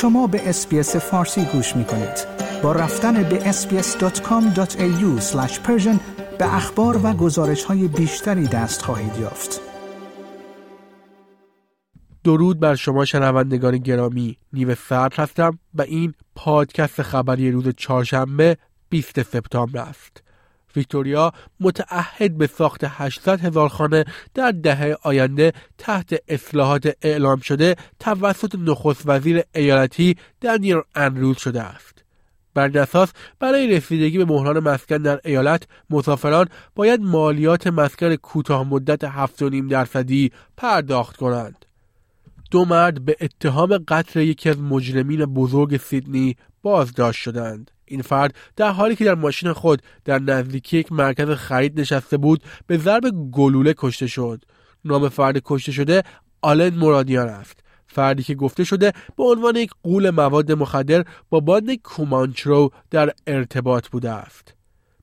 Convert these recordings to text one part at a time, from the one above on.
شما به SBS فارسی گوش می کنید. با رفتن به sbs.com.au به اخبار و گزارش های بیشتری دست خواهید یافت. درود بر شما شنوندگان گرامی نیو سرد هستم و این پادکست خبری روز چهارشنبه 20 سپتامبر است ویکتوریا متعهد به ساخت 800 هزار خانه در دهه آینده تحت اصلاحات اعلام شده توسط نخست وزیر ایالتی دنیل انروز شده است. بر اساس برای رسیدگی به بحران مسکن در ایالت مسافران باید مالیات مسکن کوتاه مدت 7.5 درصدی پرداخت کنند. دو مرد به اتهام قتل یکی از مجرمین بزرگ سیدنی بازداشت شدند. این فرد در حالی که در ماشین خود در نزدیکی یک مرکز خرید نشسته بود به ضرب گلوله کشته شد. نام فرد کشته شده آلن مرادیان است. فردی که گفته شده به عنوان یک غول مواد مخدر با باند کومانچرو در ارتباط بوده است.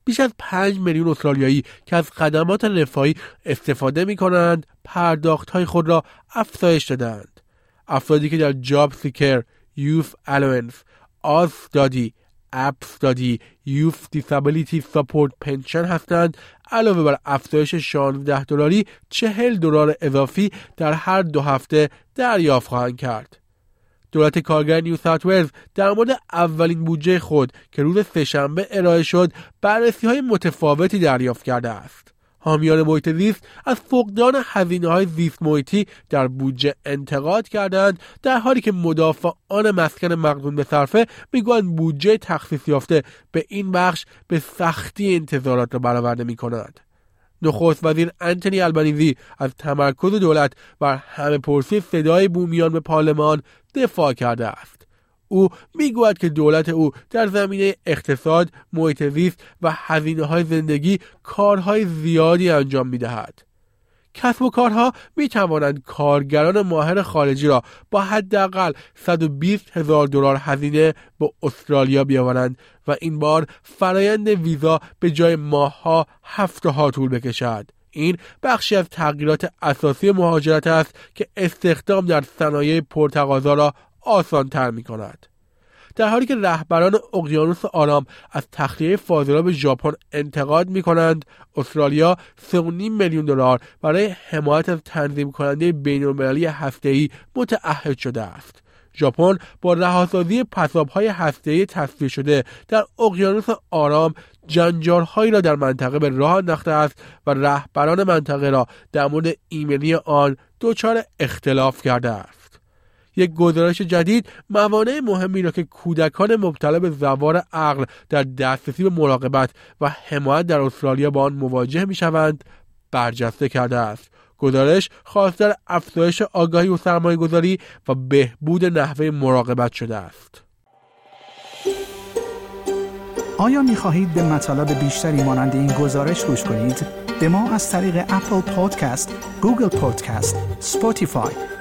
بیش از 5 میلیون استرالیایی که از خدمات رفاهی استفاده می کنند پرداخت های خود را افزایش دادند افرادی که در JobSeeker Youth Allowance Austudy Abstudy یوف دیسابیلیتی ساپورت پنشن هستند علاوه بر افزایش 16 دلاری 40 دلار اضافی در هر دو هفته دریافت خواهند کرد. دولت کارگر نیو ساوت ولز در مورد اولین بودجه خود که روز سهشنبه ارائه شد بررسی های متفاوتی دریافت کرده است. حامیان محیط زیست از فقدان هزینه های زیست محیطی در بودجه انتقاد کردند در حالی که مدافعان مسکن مقدون به صرفه می‌گویند بودجه تخصیص یافته به این بخش به سختی انتظارات را برآورده می کند. نخست وزیر انتونی البنیزی از تمرکز دولت بر همه پرسی صدای بومیان به پارلمان دفاع کرده است. او می‌گوید که دولت او در زمینه اقتصاد، محیط زیست و هزینه های زندگی کارهای زیادی انجام می‌دهد. کسب و کارها می توانند کارگران ماهر خارجی را با حداقل 120 هزار دلار هزینه به استرالیا بیاورند و این بار فرایند ویزا به جای ماهها هفته ها طول بکشد. این بخشی از تغییرات اساسی مهاجرت است که استخدام در صنایع پرتقاضا را آسان تر می کند. در حالی که رهبران اقیانوس آرام از تخلیه فاضلاب ژاپن انتقاد می کنند استرالیا 3.5 میلیون دلار برای حمایت از تنظیم کننده بین المللی هسته‌ای متعهد شده است. ژاپن با رهاسازی پسابهای هسته‌ای تصویر شده در اقیانوس آرام جنجارهایی را در منطقه به راه انداخته است و رهبران منطقه را در مورد ایمنی آن دچار اختلاف کرده است. یک گزارش جدید موانع مهمی را که کودکان مبتلا به زوار عقل در دسترسی به مراقبت و حمایت در استرالیا با آن مواجه می شوند برجسته کرده است گزارش خواستار افزایش آگاهی و سرمایه گذاری و بهبود نحوه مراقبت شده است آیا می خواهید به مطالب بیشتری مانند این گزارش گوش کنید؟ به ما از طریق Apple Podcast، Google Podcast، Spotify